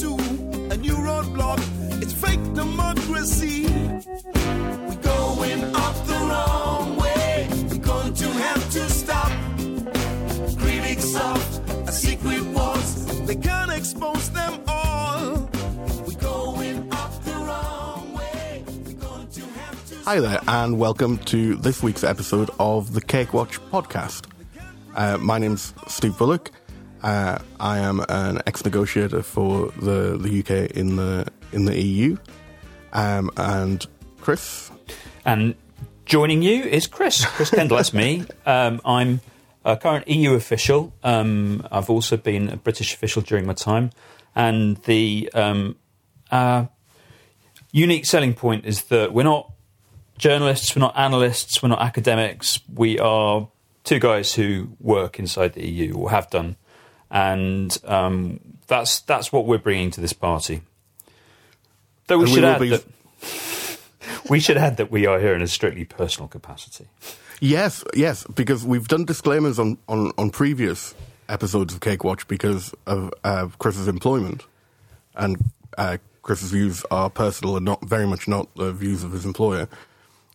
to a new roadblock. It's fake democracy. We're going up the wrong way. We're going to have to stop. Critics of a secret wars. They can't expose them all. We're going up the wrong way. We're going to have to Hi there, and welcome to this week's episode of the Cake Watch podcast. Uh, my name's Steve Bullock. Uh, I am an ex-negotiator for the, the UK in the in the EU, um, and Chris. And joining you is Chris. Chris Kendall, that's me. Um, I'm a current EU official. Um, I've also been a British official during my time. And the uh, unique selling point is that we're not journalists, we're not analysts, we're not academics. We are two guys who work inside the EU or have done. And um, that's, that's what we're bringing to this party. Though we And should will add be- that we should add that we are here in a strictly personal capacity. Yes, yes, because we've done disclaimers on, on, on previous episodes of Cake Watch because of uh, Chris's employment, and uh, Chris's views are personal and not very much not the views of his employer.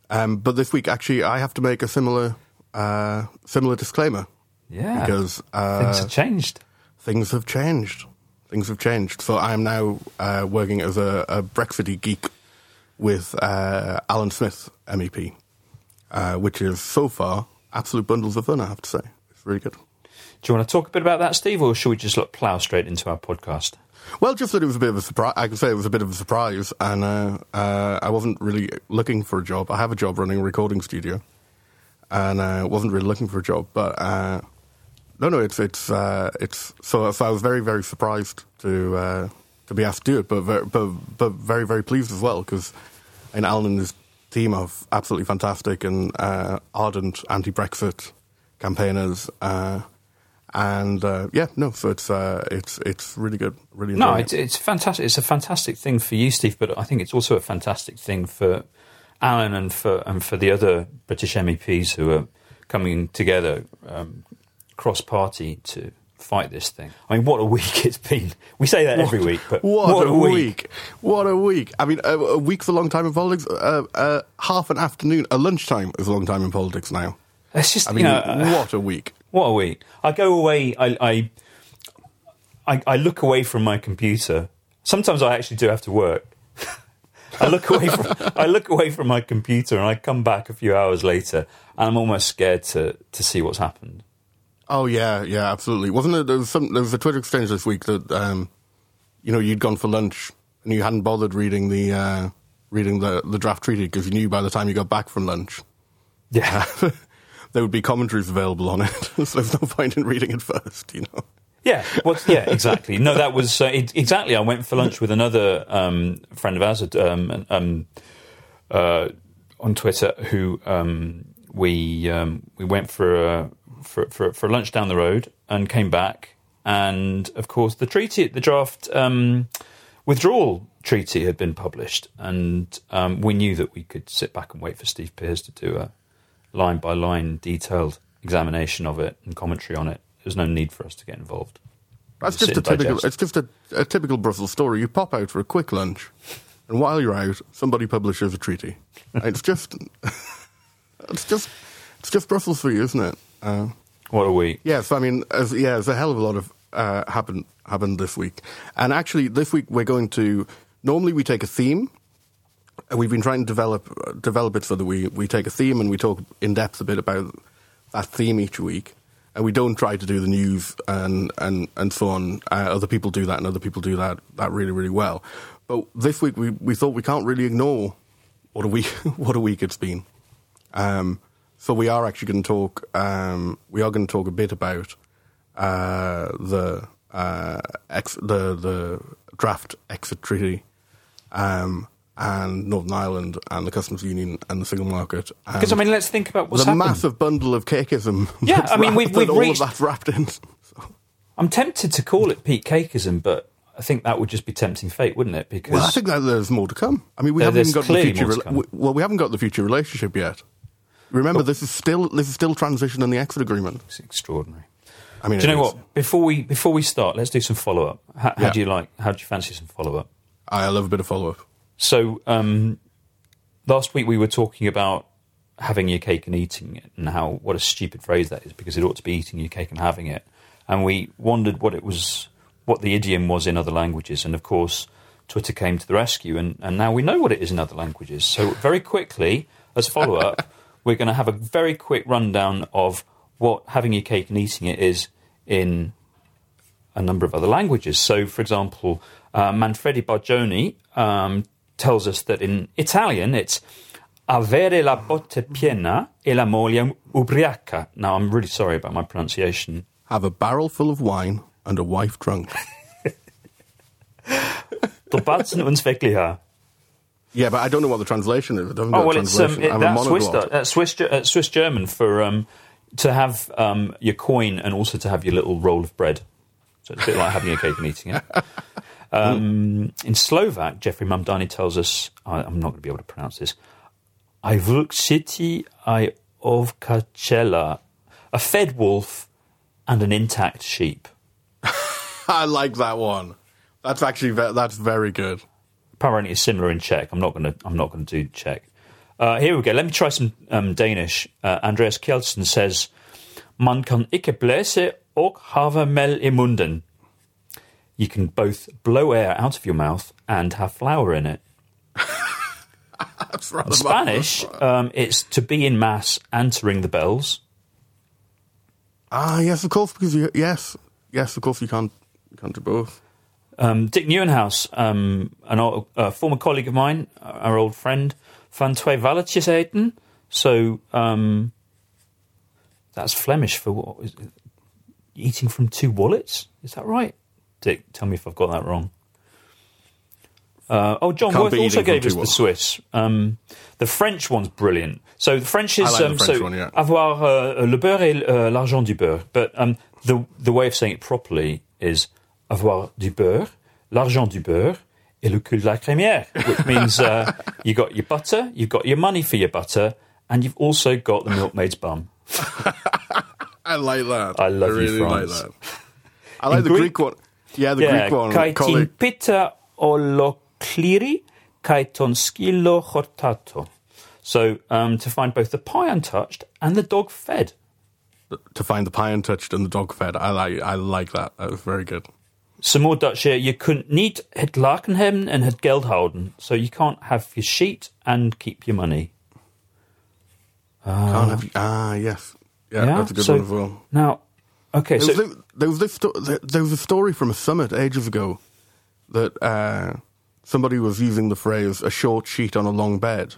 Um, but this week, actually, I have to make a similar uh, similar disclaimer Yeah, because uh, things have changed. things have changed. Things have changed. So I am now uh, working as a, a Brexity geek with uh, Alyn Smith, MEP, uh, which is so far absolute bundles of fun. I have to say, it's really good. Do you want to talk a bit about that, Steve, or should we just look, plough straight into our podcast? Well, just that it was a bit of a surprise. I can say it was a bit of a surprise, and uh, uh, I wasn't really looking for a job. I have a job running a recording studio, and I wasn't really looking for a job. But uh, no, no, it's it's uh, it's so, so I was very very surprised to uh, to be asked to do it, but very, but but very very pleased as well because and Alyn and his team are absolutely fantastic and uh, ardent anti-Brexit campaigners. Uh, and uh, yeah, no, so it's uh, it's it's really good, really. No, it's, it's fantastic. It's a fantastic thing for you, Steve, but I think it's also a fantastic thing for Alyn and for and for the other British MEPs who are coming together um, cross party to fight this thing. I mean, what a week it's been. We say that every week, but What, a week. What a week! I mean, a, a for a long time in politics. Uh, uh, half an afternoon, a lunchtime is a long time in politics now. It's just I mean, you know, what a week! What a week! I go away. I, I I I look away from my computer. Sometimes I actually do have to work. I look away from I look away from my computer and I come back a few hours later and I'm almost scared to to see what's happened. Oh yeah, yeah, absolutely. Wasn't it? There was some. There was a Twitter exchange this week that um, you know you'd gone for lunch and you hadn't bothered reading the uh, reading the the draft treaty because you knew by the time you got back from lunch Yeah, there would be commentaries available on it. so there's no point in reading it first, you know. yeah, what's, yeah, exactly. No, that was uh, it, exactly. I went for lunch with another um, friend of ours um, um, uh, on Twitter who um, we um, we went for, a, for for for lunch down the road and came back, and of course the treaty, the draft um, withdrawal treaty had been published, and um, we knew that we could sit back and wait for Steve Peers to do a line by line detailed examination of it and commentary on it. There's no need for us to get involved. That's Sit just a typical. digest. It's just a, a typical Brussels story. You pop out for a quick lunch, and while you're out, somebody publishes a treaty. it's just, it's just, it's just Brussels for you, isn't it? Uh, What a week! yes, I mean, as, yeah, there's a hell of a lot of uh, happened happened this week, and actually, this week we're going to. Normally, we take a theme, and we've been trying to develop develop it so that we we take a theme and we talk in depth a bit about that theme each week. And we don't try to do the news and and and so on. Uh, other people do that, and other people do that that really really well. But this week we, we thought we can't really ignore what a week what a week it's been. Um, so we are actually going to talk. Um, we are going to talk a bit about uh, the uh, ex- the the draft exit treaty, um, and Northern Ireland and the customs union and the single market. Because I mean, let's think about what's the happened. massive bundle of cakeism. Yeah, I mean, we've- we've all reached- of that wrapped in. I'm tempted to call it peak cakeism, but I think that would just be tempting fate, wouldn't it? Because Well, I think that there's more to come. I mean, we haven't even got the future. more to come. we- well, we haven't got the future relationship yet. Remember, this is still this is still transition in the exit agreement. it's extraordinary. I mean, do you know is. what? Before we before we start, let's do some follow up. How, how Yeah. do you like? How do you fancy some follow up? I love a bit of follow up. So um, last week we were talking about having your cake and eating it, and how what a stupid phrase that is because it ought to be eating your cake and having it. And we wondered what it was, what the idiom was in other languages, and of course. Twitter came to the rescue, and, and now we know what it is in other languages. So, very quickly, as follow up, we're going to have a very quick rundown of what having your cake and eating it is in a number of other languages. So, for example, uh, Manfredi Bargioni um, tells us that in Italian it's avere la botte piena e la moglie ubriaca. Now, I'm really sorry about my pronunciation. Have a barrel full of wine and a wife drunk. Dobatzen uns wirklich yeah, but I don't know what the translation is. It doesn't Oh well, it's um, it, that's Swiss, monoglot. uh, Swiss, uh, Swiss German for um, to have um, your coin and also to have your little roll of bread. So it's a bit like having a cake and eating it. Um, in Slovak, Jeffrey Mamdani tells us, I, I'm not going to be able to pronounce this. I vlk city I ovkacela, a fed wolf and an intact sheep. I like that one. That's actually ve- that's very good. Apparently it's similar in Czech. I'm not going to. I'm not going to do Czech. Uh, here we go. Let me try some um, Danish. Uh, Andreas Kjeldsen says, "Man kan ikke blæse og have mel i munden." You can both blow air out of your mouth and have flour in it. In Spanish, um, it's to be in mass and to ring the bells. Ah, yes, of course, because you, yes, yes, of course, you can't you can't do both. Um, Dick Nieuwenhuis, um, an old, a former colleague of mine, uh, our old friend, van twee walletjes eten. So um, that's Flemish for what? Is it? Eating from two wallets? Is that right? Dick, tell me if I've got that wrong. Uh, oh, John Worth also gave us the. Swiss. Um, the French one's brilliant. So the French is like um, French so one, yeah. avoir uh, le beurre et uh, l'argent du beurre. But um, the the way of saying it properly is avoir du beurre, l'argent du beurre, et le cul de la crémière, which means uh, you got your butter, you've got your money for your butter, and you've also got the milkmaid's bum. I like that. I love you, really like France. that. I like In the Greek- Greek, one. Yeah, the yeah, Greek one. kai call tin it- pita olocliri, kai ton skilo hortato. So um, to find both the pie untouched and the dog fed. to find the pie untouched and the dog fed. I like I like that. That was very good. Some more Dutch here. You couldn't need het laken and het geld houden. So you can't have your sheet and keep your money. Can't have ah yes, yeah, Yeah, that's a good so- one as well. Now, okay, There was, so thi- there was this there there was a story from a summit ages ago that uh, somebody was using the phrase "a short sheet on a long bed."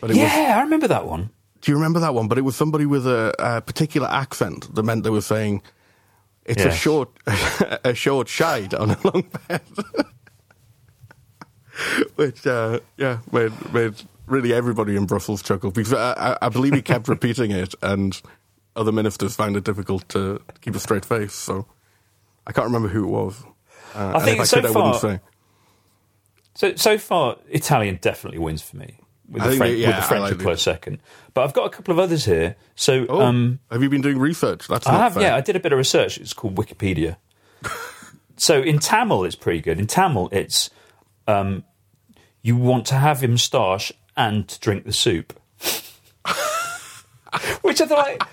But it was, yeah, I remember that one. do you remember that one? But it was somebody with a, a particular accent that meant they were saying it's a short a short shite on a long bed, which uh, yeah made made really everybody in Brussels chuckle because I, I, I believe he kept repeating it and other ministers found it difficult to keep a straight face. So I can't remember who it was. Uh, and think if I so could, I wouldn't far- say. So so far, Italian definitely wins for me. With I the, French, yeah, with the French like a close second, but I've got a couple of others here. So Oh, um, have you been doing research? That's I have, fair. yeah, I did a bit of research. It's called Wikipedia. so in Tamil, it's pretty good. In Tamil, it's um, you want to have a moustache and to drink the soup. Which I thought,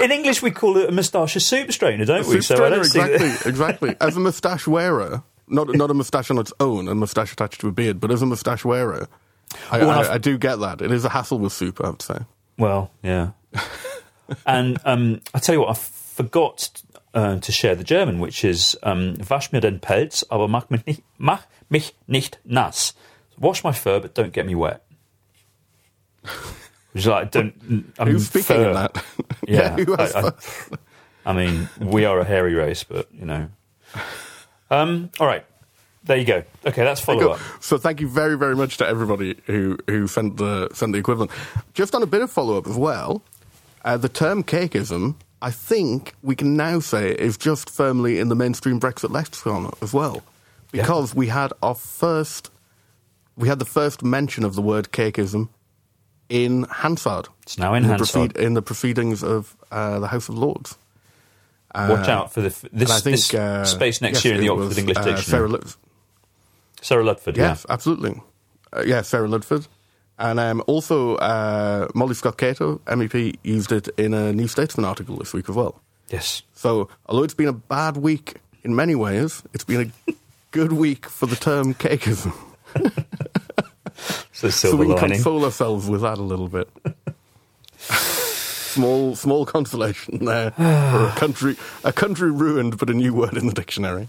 in English, we call it a moustache a soup strainer, don't we? Soup So I strainer, exactly, exactly. As a moustache wearer, not not a moustache on its own, a moustache attached to a beard, but as a moustache wearer, I, I, I do get that. It is a hassle with soup, I have to say. Well, yeah. and um, I tell you what, I forgot uh, to share the German, which is um, Wasch mir den Pelz, aber mach mich nicht, mach mich nicht nass. Wash my fur, but don't get me wet. Which is like, don't. I'm Who's speaking fur. that? Yeah, has I, I, I mean, we are a hairy race, but you know. Um, all right, there you go. Okay, that's follow up. So thank you very, very much to everybody who, who sent the sent the equivalent. Just on a bit of follow up as well, uh, the term cakeism, I think we can now say is just firmly in the mainstream Brexit lexicon as well, because we had our first, we had the first mention of the word cakeism in Hansard. It's now in the Hansard. proceed- in the proceedings of uh, the House of Lords. Watch out for the f- this, think this uh, space next yes, year in the Oxford was, English uh, Dictionary. Sarah, Sarah Ludford. Yeah. yes, absolutely. Uh, yeah, Sarah Ludford. And um, also, uh, Molly Scott Cato, MEP, used it in a New Statesman article this week as well. Yes. So, although it's been a bad week in many ways, it's been a good week for the term cakeism. So So we can lining. console ourselves with that a little bit. small, small consolation there for a country, a country ruined, but a new word in the dictionary.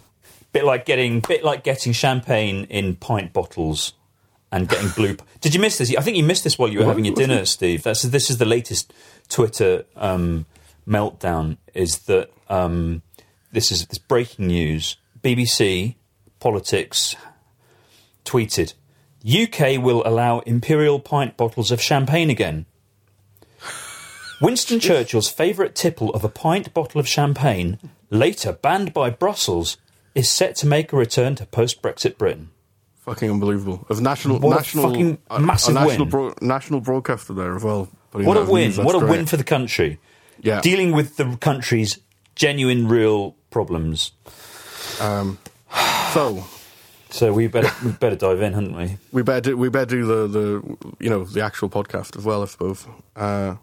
Bit like getting bit like getting champagne in pint bottles and getting blue. Did you miss this? I think you missed this while you were What? having your dinner, Steve. That's this is the latest Twitter um, meltdown. Is that um, this is this breaking news? BBC Politics tweeted: UK will allow imperial pint bottles of champagne again. Winston Churchill's favourite tipple of a pint bottle of champagne, later banned by Brussels, is set to make a return to post-Brexit Britain. Fucking unbelievable. As national, What a national, fucking a- massive a national, win. bro- national broadcaster there as well. What a win! news, What a great. win for the country. Yeah. Dealing with the country's genuine, real problems. So So we better we better dive in, hadn't we? we better do, we better do the, the you know the actual podcast as well, I suppose. Uh,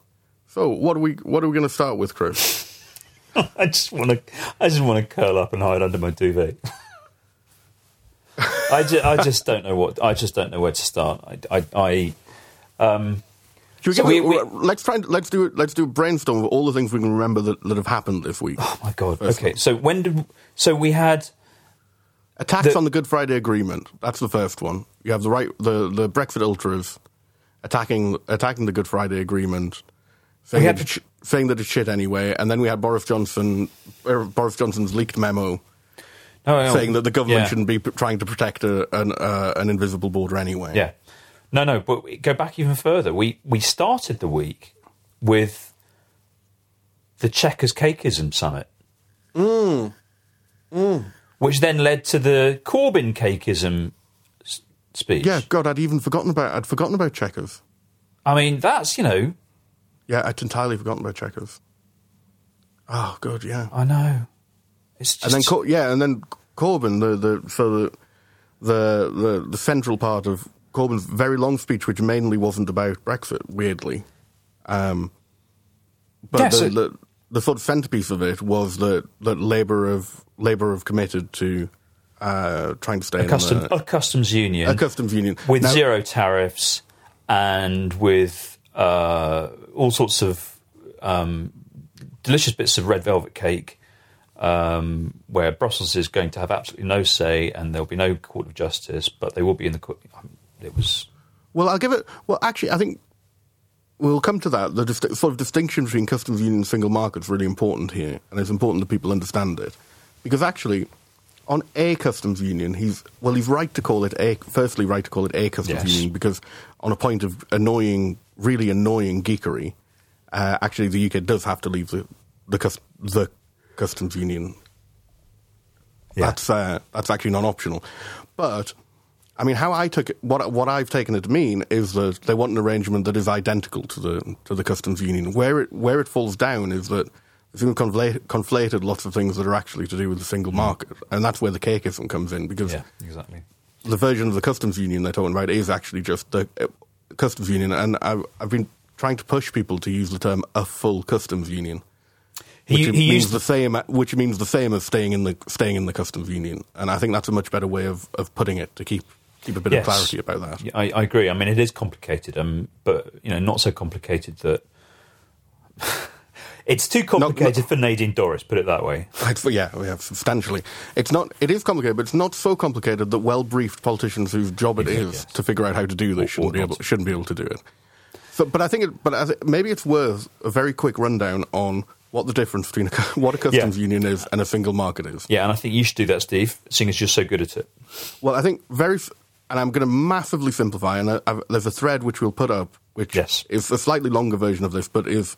so what are we what are we going to start with, Chris? I just want to I just want to curl up and hide under my duvet. I, ju- I just don't know what I just don't know where to start. I I, I um, Should we So we- it- we- let's try and let's do. Let's do a brainstorm of all the things we can remember that, that have happened this week. oh my god. First Okay, one. so when did so we had Attacks The- on the Good Friday Agreement. That's the first one. You have the right the, the Brexit ultras attacking attacking the Good Friday Agreement, saying, We had that, it's sh- saying that it's shit anyway. And then we had Boris Johnson er, Boris Johnson's leaked memo no, saying that the government yeah. shouldn't be p- trying to protect a, an uh, an invisible border anyway. Yeah. No, no, but go back even further. We we started the week with the Chequers Cakeism Summit. Which then led to the Corbyn Cakeism s- speech. Yeah, God, I'd even forgotten about I'd forgotten about Chequers. I mean, that's, you know, Yeah, I'd entirely forgotten about Chequers. Oh, good, yeah. I know. It's just. and then Cor- yeah, and then Corbyn, the the so the the the, the central part of Corbyn's very long speech, which mainly wasn't about Brexit, weirdly, um, but Yeah, the, so- the the sort of centerpiece of it was that that Labour have Labour have committed to uh, trying to stay a, in custom, the, a customs union a customs union with Now- zero tariffs and with uh, all sorts of um, delicious bits of red velvet cake, um, where Brussels is going to have absolutely no say and there'll be no court of justice, but they will be in the court. um, It was Well, I'll give it. Well, actually, I think we'll come to that. The dist- sort of distinction between customs union and single market is really important here, and it's important that people understand it. Because actually, on a customs union, he's well, he's right to call it a. Firstly, right to call it a customs Yes. union because on a point of annoying, really annoying geekery, uh, actually, the UK does have to leave the the, cus- the customs union Yeah. that's uh, that's actually non-optional. But I mean, how I took it, what what I've taken it to mean is that they want an arrangement that is identical to the to the customs union. Where it where it falls down is that they've conflated, conflated lots of things that are actually to do with the single market, and that's where the cakeism comes in because yeah, exactly. the version of the customs union they're talking about is actually just the customs union, and I've, I've been trying to push people to use the term a full customs union which He, he means the same. Which means the same as staying in the staying in the customs union, and I think that's a much better way of, of putting it to keep keep a bit Yes. of clarity about that. Yeah, I, I agree. I mean, it is complicated, um, but you know, not so complicated that it's too complicated for Nadine Dorries. Put it that way. Yeah, we have substantially. It's not. It is complicated, but it's not so complicated that well briefed politicians whose job it is Yes. to figure out how to do this shouldn't be able shouldn't be able to do it. So, but I think, it, but I maybe it's worth a very quick rundown on what the difference between a, what a customs Yeah. union is and a single market is. Yeah, and I think you should do that, Steve, seeing as you're so good at it. Well, I think very, and I'm going to massively simplify. And I, there's a thread which we'll put up, which Yes. is a slightly longer version of this, but is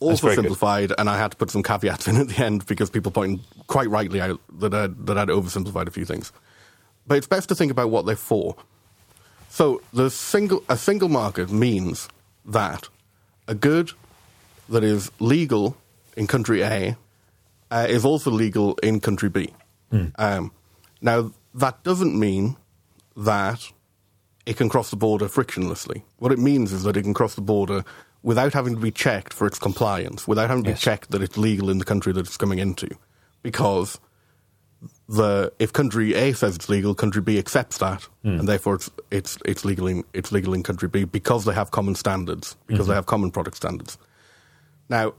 also very good. simplified. And I had to put some caveats in at the end because people pointed quite rightly out that I'd, that I'd oversimplified a few things. But it's best to think about what they're for. So the single a single market means that a good that is legal in country A uh, is also legal in country B. Um, now, that doesn't mean that it can cross the border frictionlessly. What it means is that it can cross the border without having to be checked for its compliance, without having to Yes. be checked that it's legal in the country that it's coming into. Because the if country A says it's legal, country B accepts that, hmm. and therefore it's it's it's legal in it's legal in country B because they have common standards, because they mm-hmm. have common product standards. Now,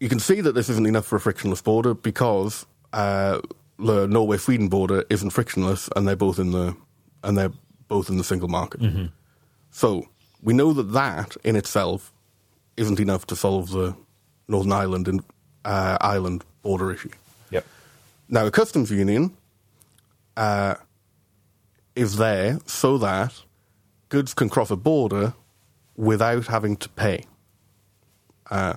you can see that this isn't enough for a frictionless border because uh, the Norway Sweden border isn't frictionless, and they're both in the and they're both in the single market. Mm-hmm. So we know that that in itself isn't enough to solve the Northern Ireland and uh, Ireland border issue. Yep. Now, a customs union uh, is there so that goods can cross a border without having to pay, uh,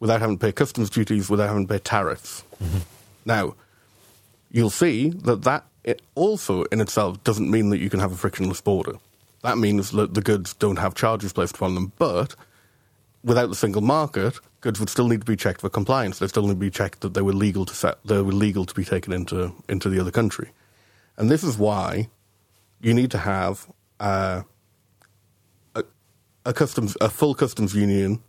without having to pay customs duties, without having to pay tariffs. Now, you'll see that that it also in itself doesn't mean that you can have a frictionless border. That means that the goods don't have charges placed upon them, but without the single market, goods would still need to be checked for compliance. They'd still need to be checked that they were legal to set, they were legal to be taken into into the other country, and this is why you need to have uh, a, a customs a full customs union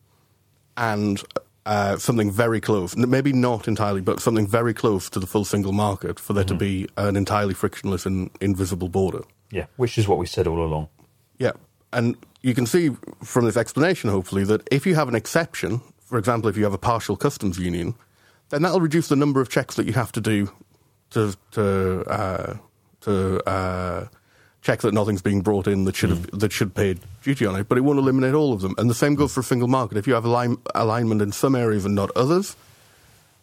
and uh, something very close, maybe not entirely, but something very close to the full single market for there to be an entirely frictionless and invisible border. Yeah. Which is what we said all along. Yeah. And you can see from this explanation, hopefully, that if you have an exception, for example, if you have a partial customs union, then that'll reduce the number of checks that you have to do to to uh, to uh, check that nothing's being brought in that should have, that should pay duty on it. But it won't eliminate all of them. And the same goes for a single market. If you have align, alignment in some areas and not others,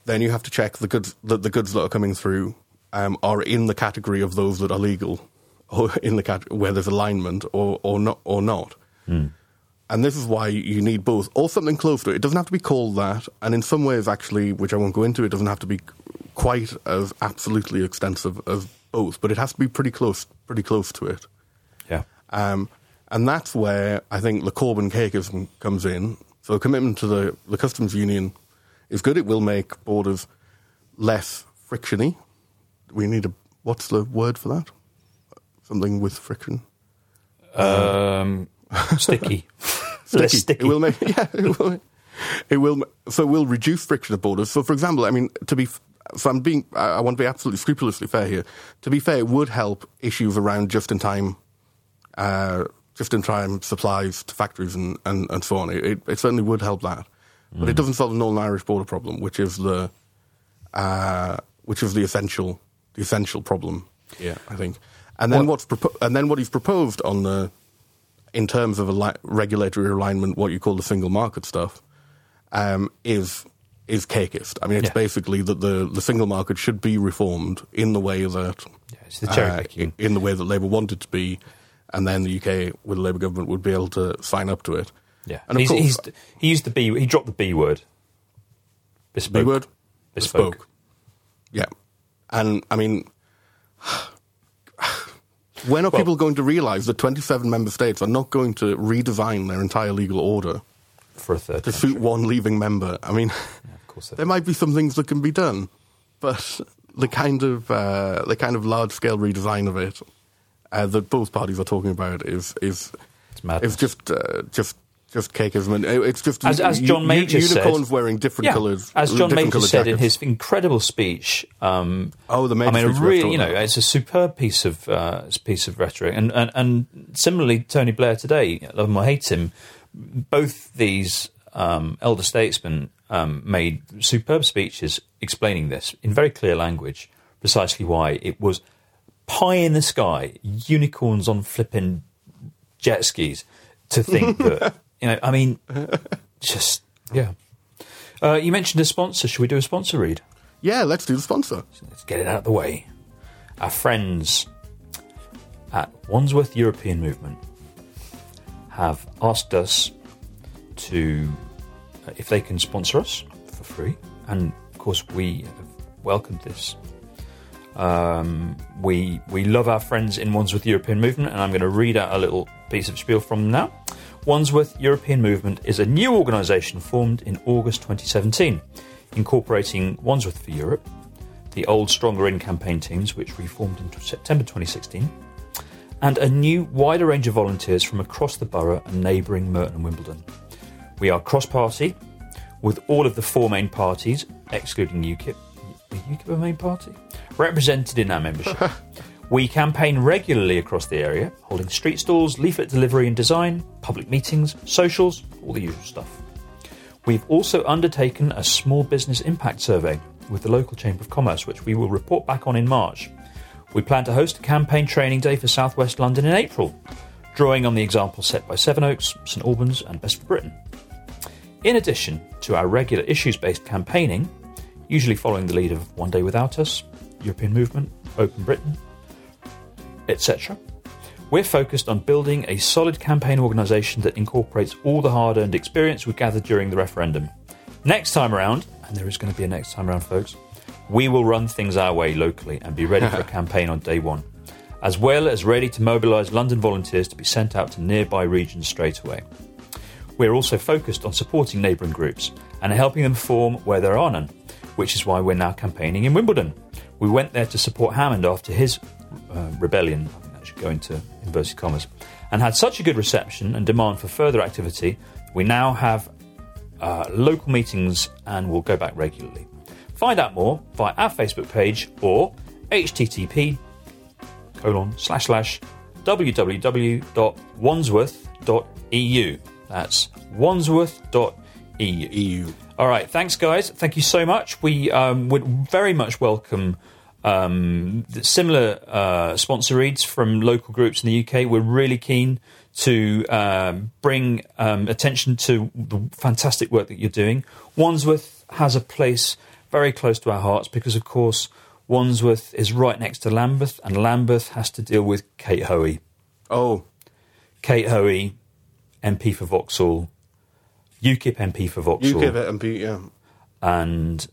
then you have to check the goods that the goods that are coming through um, are in the category of those that are legal, or in the cat- where there's alignment or or not or not. And this is why you need both, or something close to it. It doesn't have to be called that, and in some ways, actually, which I won't go into, it doesn't have to be quite as absolutely extensive as both, but it has to be pretty close, pretty close to it. Yeah. Um, and that's where I think the Corbyn cakeism comes in. So a commitment to the, the customs union is good. It will make borders less frictiony. We need a what's the word for that? Something with friction. Um, sticky. Less sticky. It will make yeah. It will. It will. So it will reduce friction at borders. So, for example, I mean, to be. So I'm being. I want to be absolutely scrupulously fair here. To be fair, it would help issues around just-in-time, uh, just-in-time supplies to factories and, and, and so on. It, it, certainly would help that, but it doesn't solve the Northern Irish border problem, which is the, uh, which is the essential, the essential problem. Yeah, I think. And then Well- what's propo- and then what he's proposed on the in terms of ali- regulatory alignment, what you call the single market stuff, um, is is cakeist. I mean, it's Yeah. basically that the, the single market should be reformed in the way that Yeah, it's the cherry uh, in, in the way that Labour wanted to be, and then the UK with the Labour government would be able to sign up to it. Yeah. and he's, course, he's, he used the B. He dropped the B word. Bespoke. B word, Bespoke. Yeah, and I mean, when are Well- people going to realise that 27 member states are not going to redesign their entire legal order For a third. to country. suit one leaving member? I mean, Yeah, of course. there might be some things that can be done, but the kind of uh, the kind of large scale redesign of it uh, that both parties are talking about is is It's madness. just uh, just just cakeism. It's just As- as John Major said- unicorns wearing different yeah. colours. As John Major said in his incredible speech. Um, Oh, the Major I mean, really, you know, it's a superb piece of uh, piece of rhetoric, and, and and similarly, Tony Blair today, love him or hate him, both these um, elder statesmen um, made superb speeches explaining this in very clear language, precisely why it was pie in the sky, unicorns on flipping jet skis, to think that you know, I mean, just yeah. Uh, you mentioned a sponsor. Should we do a sponsor read? Yeah, let's do the sponsor. Let's get it out of the way. Our friends at Wandsworth European Movement have asked us to, uh, if they can sponsor us for free, and of course we have welcomed this. Um, we we love our friends in Wandsworth European Movement, and I'm going to read out a little piece of spiel from them now. Wandsworth European Movement is a new organisation formed in August 2017. incorporating Wandsworth for Europe, the old Stronger In campaign teams, which reformed in September 2016, and a new wider range of volunteers from across the borough and neighbouring Merton and Wimbledon. We are cross party with all of the four main parties, excluding UKIP. Is UKIP a main party? Represented in our membership. we campaign regularly across the area, holding street stalls, leaflet delivery and design, public meetings, socials, all the usual stuff. We've also undertaken a small business impact survey with the local Chamber of Commerce, which we will report back on in March. We plan to host a campaign training day for South West London in April, drawing on the example set by Sevenoaks, St Albans, and Best for Britain. In addition to our regular issues based campaigning, usually following the lead of One Day Without Us, European Movement, Open Britain, etc., we're focused on building a solid campaign organisation that incorporates all the hard earned experience we gathered during the referendum. Next time around, and there is going to be a next time around, folks, we will run things our way locally and be ready for a campaign on day one, as well as ready to mobilise London volunteers to be sent out to nearby regions straight away. We're also focused on supporting neighbouring groups and helping them form where there are none, which is why we're now campaigning in Wimbledon. We went there to support Hammond after his uh, rebellion, I think that should go into inverted commas, and had such a good reception and demand for further activity, we now have uh, local meetings and will go back regularly. Find out more via our Facebook page or http colon slash slash www.wandsworth.eu. That's wandsworth.eu. EU. All right, thanks, guys. Thank you so much. We um, would very much welcome um, similar uh, sponsor reads from local groups in the UK. We're really keen to um, bring um, attention to the fantastic work that you're doing. Wandsworth has a place very close to our hearts because, of course, Wandsworth is right next to Lambeth, and Lambeth has to deal with Kate Hoey. Oh, Kate Hoey, MP for Vauxhall, UKIP MP for Vauxhall, UKIP MP, yeah. and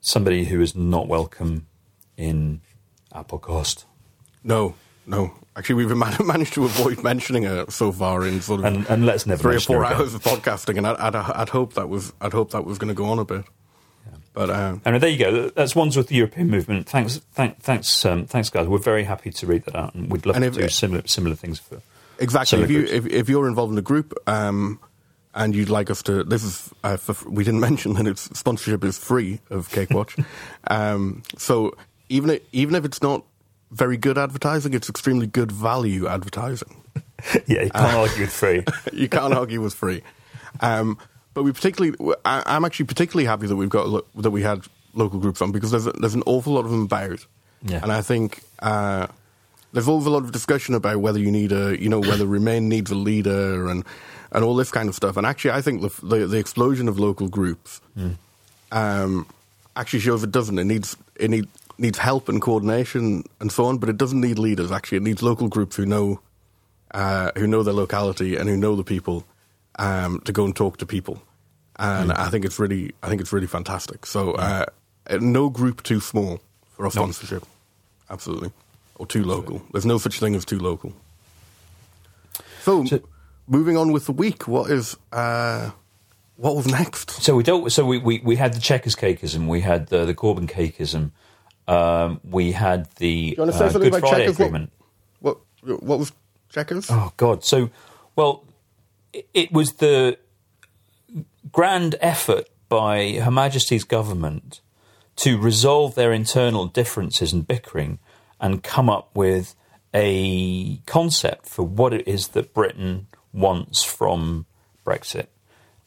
somebody who is not welcome in our podcast. No, no. Actually, we've managed to avoid mentioning it so far in sort of And, and let's never three or four hours of podcasting, and I'd, I'd, I'd hope that was I'd hope that was going to go on a bit. But And there you go. That's Wandsworth the European Movement. Thanks, thank, thanks, um, thanks, guys. We're very happy to read that out, and we'd love And to if- do similar similar things for. exactly, if you groups. if, if you're involved in a group um, and you'd like us to, this is uh, for, we didn't mention that its sponsorship is free of Cake Watch. um, so even i- even if it's not very good advertising, it's extremely good value advertising. yeah, you can't argue with free. you can't argue with free. Um, but we particularly, I, I'm actually particularly happy that we've got lo- that we had local groups on because there's a, there's an awful lot of them about, Yeah. and I think uh, there's also a lot of discussion about whether you need a, you know, whether Remain needs a leader and and all this kind of stuff. And actually, I think the the, the explosion of local groups um, actually shows it doesn't. It needs it need, needs help and coordination and so on, but it doesn't need leaders. Actually, it needs local groups who know uh, who know their locality and who know the people um, to go and talk to people. And I think it's really, I think it's really fantastic. So, uh, uh, no group too small for our sponsorship, absolutely, or too local. There's no such thing as too local. So, So- moving on with the week, what is uh, what was next? So we don't. So we, we, we had the Chequers cakeism. We had the, the Corbyn cakeism. Um, we had the you wanna say uh, Good Friday Chequers? What- agreement. What what was Chequers? Oh God! So, well, it, it was the grand effort by Her Majesty's government to resolve their internal differences and bickering, and come up with a concept for what it is that Britain wants from Brexit.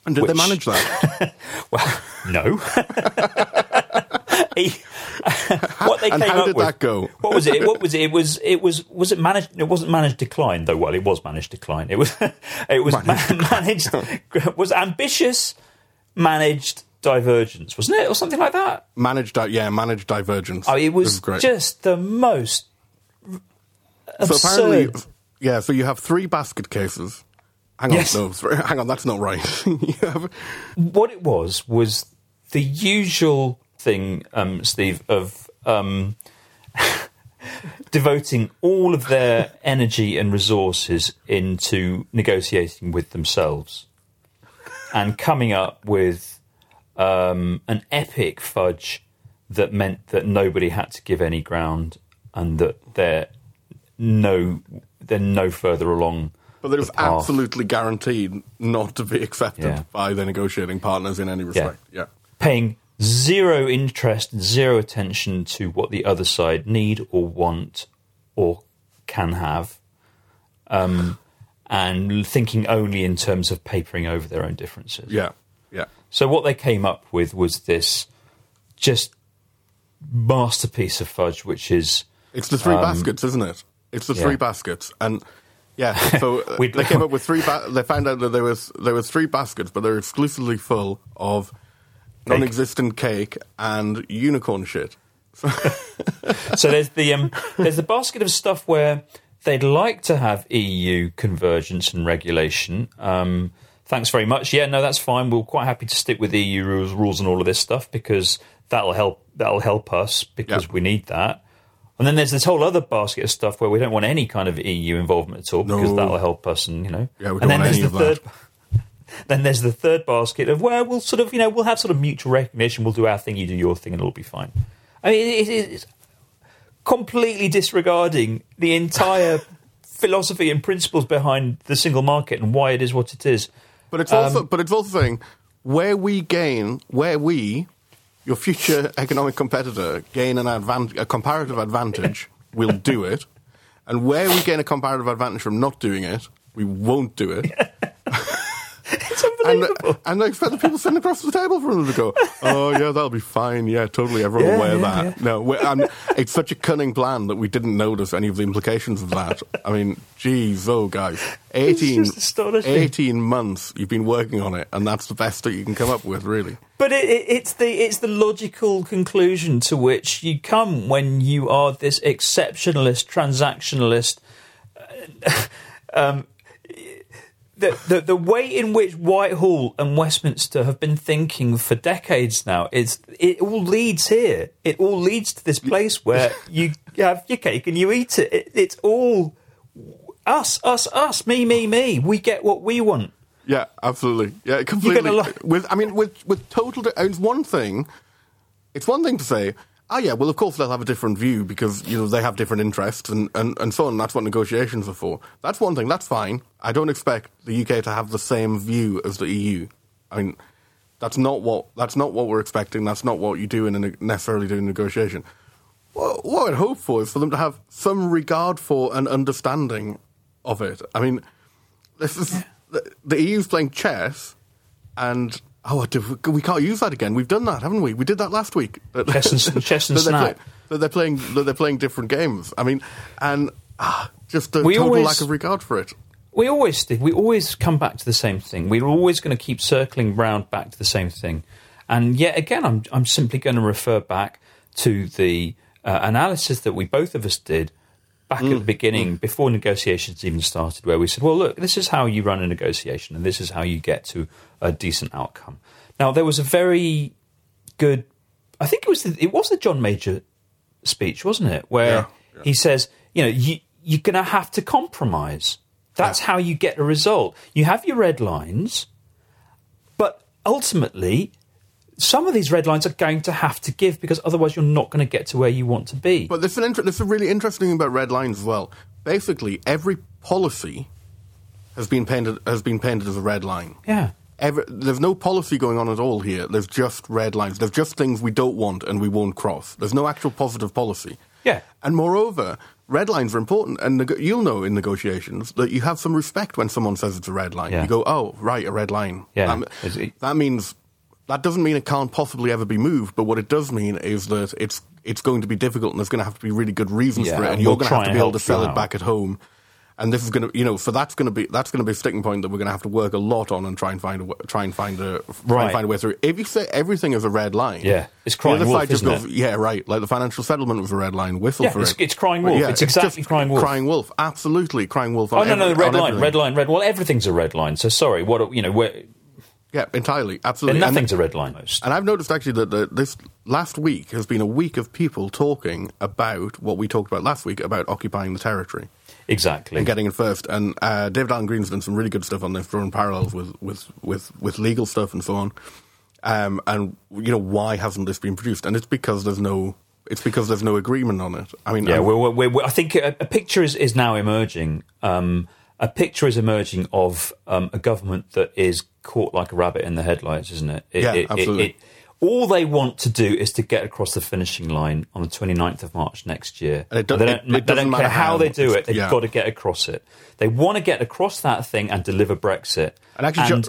and did they manage that? Well, no. What they And came how up did with, that go? What was it? What was it? It was. It was. Was it managed? It wasn't managed decline, though. Well, it was managed decline. It was. It was managed. was ambitious, managed divergence, wasn't it, or something like that? managed, di- yeah, managed divergence. Oh, it was just the most so apparently, yeah. So you have three basket cases. Hang on, Yes. no, hang on, that's not right. you have, what it was was the usual thing, um, Steve, of um, devoting all of their energy and resources into negotiating with themselves and coming up with um, an epic fudge that meant that nobody had to give any ground and that they're no they're no further along. But it was absolutely guaranteed not to be accepted Yeah. by the negotiating partners in any respect. Yeah. paying zero interest and zero attention to what the other side need or want or can have, um, and thinking only in terms of papering over their own differences. Yeah. Yeah. So what they came up with was this just masterpiece of fudge, which is It's the three baskets, isn't it? It's the Um, yeah. three baskets, and yeah. So uh, they came up with three. Ba- they found out that there was there was three baskets, but they're exclusively full of non-existent cake and unicorn shit. so there's the um, there's the basket of stuff where they'd like to have EU convergence and regulation. Um, thanks very much. Yeah, no, that's fine. We're quite happy to stick with EU rules, rules and all of this stuff because that'll help. That'll help us because Yeah. we need that. And then there's this whole other basket of stuff where we don't want any kind of EU involvement at all because No. that'll help us. And you know, Yeah, we don't then want there's any the of third. that. Then there's the third basket of where we'll sort of, you know, we'll have sort of mutual recognition. We'll do our thing, you do your thing, and it'll be fine. I mean, it, it, it's completely disregarding the entire philosophy and principles behind the single market and why it is what it is. But it's Um, also but it's also saying where we gain, where we, your future economic competitor, gain an advan- a comparative advantage, we'll do it, and where we gain a comparative advantage from not doing it, we won't do it. It's And, unbelievable. and I expect the people sitting across the table from them to go, "Oh yeah, that'll be fine. Yeah, totally. Everyone Yeah, will wear yeah, that." No, we um, it's such a cunning plan that we didn't notice any of the implications of that. I mean, geez, oh guys, 18, just astonishing. 18 months you've been working on it, and that's the best that you can come up with, really. But it, it, it's the it's the logical conclusion to which you come when you are this exceptionalist, transactionalist. um, the, the the way in which Whitehall and Westminster have been thinking for decades now is it all leads here. It all leads to this place where you have your cake and you eat it. it it's all us, us, us, me, me, me. We get what we want. Yeah, absolutely. Yeah, completely. li- with I mean, with with total. It's one thing. It's one thing to say, oh yeah, well of course they'll have a different view because you know they have different interests and, and, and so on. That's what negotiations are for. That's one thing. That's fine. I don't expect the UK to have the same view as the EU. I mean, that's not what that's not what we're expecting. That's not what you do in a, necessarily do in negotiation. What, what I'd hope for is for them to have some regard for and understanding of it. I mean, this is the, the EU's playing chess, and oh, we can't use that again. We've done that, haven't we? We did that last week. Chess and- chess and snap. that they're playing. that they're playing different games. I mean, and ah, just a We total always- lack of regard for it. We always stick. We always come back to the same thing. We're always going to keep circling round back to the same thing. And yet again, I'm I'm simply going to refer back to the uh, analysis that we both of us did back at the mm, beginning, mm. before negotiations even started, where we said, "Well, look, this is how you run a negotiation, and this is how you get to a decent outcome." Now, there was a very good. I think it was the, it was the John Major speech, wasn't it? Where Yeah, yeah. he says, you know, you, you're going to have to compromise. That's how you get a result. You have your red lines, but ultimately, some of these red lines are going to have to give because otherwise you're not going to get to where you want to be. But there's an inter- there's a really interesting thing about red lines as well. Basically, every policy has been painted has been painted as a red line. yeah. Ever, there's no policy going on at all here. There's just red lines. There's just things we don't want and we won't cross. There's no actual positive policy. Yeah. And moreover, red lines are important. And nego- you'll know in negotiations that you have some respect when someone says it's a red line. Yeah. You go, oh, right, a red line. Yeah. Um, Is it- that means that doesn't mean it can't possibly ever be moved. But what it does mean is that it's it's going to be difficult and there's going to have to be really good reasons Yeah, for it. And you're going to have to be able to sell it back at home. And this is going to, you know, so that's going to be that's going to be a sticking point that we're going to have to work a lot on and try and find a try and find a try Right. and find a way through. If you say everything is a red line, Yeah. It's the crying other wolf, side just goes, it? yeah, right. Like the financial settlement was a red line. Whistle Yeah, for it's- it. it's crying wolf. yeah, It's exactly crying wolf. Crying wolf. Absolutely, crying wolf. Oh On no, no, every- the red line, everything. red line, red. Well, everything's a red line. So sorry, what you know, where, Yeah, entirely, absolutely. and And- nothing's a red line. Most. And I've noticed actually that the, this last week has been a week of people talking about what we talked about last week about occupying the territory Exactly. and getting it first. And uh, David Allen Green's done some really good stuff on this, drawing parallels with, with, with, with legal stuff and so on. Um, and you know why hasn't this been produced? And it's because there's no it's because there's no agreement on it. I mean, Yeah, we're, we're, we're, I think a, a picture is, is now emerging. Um, a picture is emerging of um, a government that is caught like a rabbit in the headlights, isn't it? it Yeah, it, absolutely. It, all they want to do is to get across the finishing line on the 29th of March next year. And it do- they don't, they don't care how, how. they do it. They've Yeah. got to get across it. They want to get across that thing and deliver Brexit. and actually, John,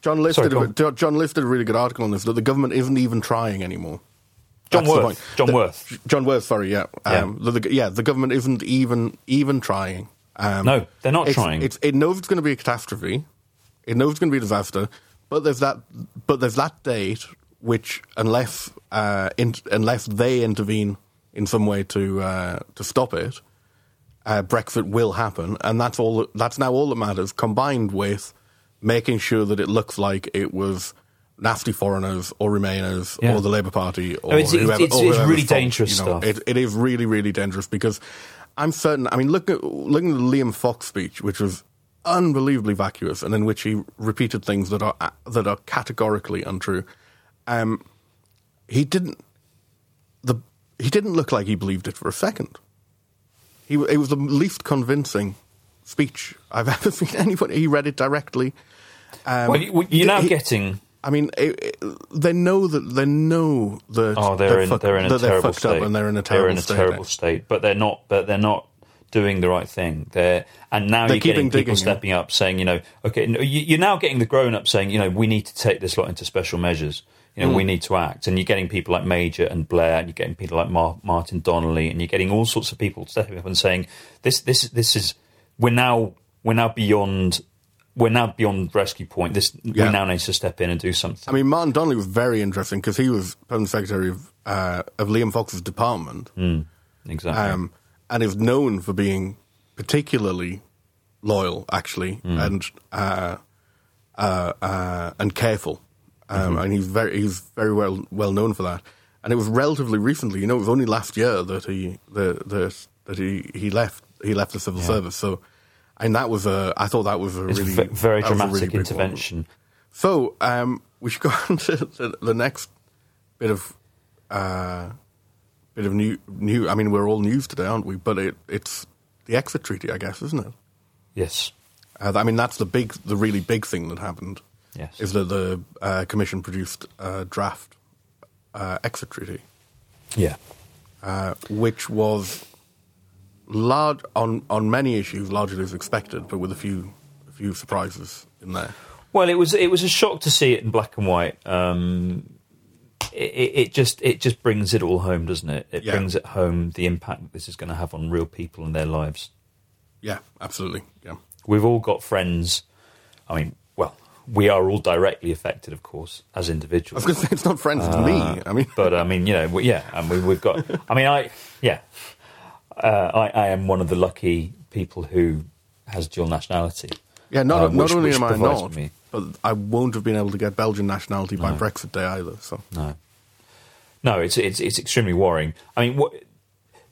John List Sorry, did a, John did a really good article on this that the government isn't even trying anymore. John That's Worth. John The- Worth. John Worth, sorry, yeah, um, The, the, yeah. The government isn't even even trying. Um, No, they're not it's- trying. It's, it knows it's going to be a catastrophe. It knows it's going to be a disaster. But there's that. But there's that date which, unless uh, in, unless they intervene in some way to uh, to stop it, uh, Brexit will happen, and that's all. That's now all that matters. Combined with making sure that it looks like it was nasty foreigners or Remainers Yeah. or the Labour Party or No, it's- it's- whoever. it's- or it's really fault, dangerous you know. stuff. It, it is really, really dangerous because I'm certain. I mean, look at looking at the Liam Fox speech, which was unbelievably vacuous, and in which he repeated things that are that are categorically untrue. Um, he didn't the he didn't look like he believed it for a second. He it was the least convincing speech I've ever seen anybody. He read it directly. Um, Well, you- you're now he- getting. I mean, it, it, they know that they know that Oh, they're, in, fuck- they're in a terrible fucked state. up and they're in a They're terrible in a state. terrible state, but they're not. But they're not doing the right thing. They're and now They're you're getting people digging, yeah. stepping up, saying, you know, okay, you- you're now getting the grown up saying, you know, we need to take this lot into special measures. You know, Mm. we need to act, and you're getting people like Major and Blair, and you're getting people like Mar- Martin Donnelly, and you're getting all sorts of people stepping up and saying, this, this, this is we're now we're now beyond. We're now beyond rescue point. This Yeah. we now need to step in and do something. I mean, Martin Donnelly was very interesting because he was permanent secretary of, uh, of Liam Fox's department, exactly. um, and is known for being particularly loyal, actually, and uh, uh, uh, and careful. Um, And he's very he's very well well known for that. And it was relatively recently, you know, it was only last year that he the, the, that he, he left he left the civil service. So, and that was a I thought that was a it's really ve- very that was a dramatic really intervention. So um, we should go on to the, the next bit of uh, bit of new new. I mean, we're all news today, aren't we? But it, it's the exit treaty, I guess, isn't it? Yes. Uh, I mean, that's the big, the really big thing that happened. Yes. is that the uh, commission produced a draft uh, exit treaty, Yeah. uh, which was large on on many issues, largely as expected, but with a few a few surprises in there. Well, it was it was a shock to see it in black and white. Um, it, it it just it just brings it all home, doesn't it? It Yeah. brings it home the impact that this is going to have on real people and their lives. Yeah, absolutely. Yeah. We've all got friends. I mean, well, we are all directly affected, of course, as individuals. I was going to say it's not friends, it's me. I mean, but I mean, you know, we, yeah, and we, we've got. I mean, I yeah, uh, I, I am one of the lucky people who has dual nationality. yeah, not not which- only which am I not, me- but I won't have been able to get Belgian nationality by Brexit Day either. So No, no, it's it's it's extremely worrying. I mean, what?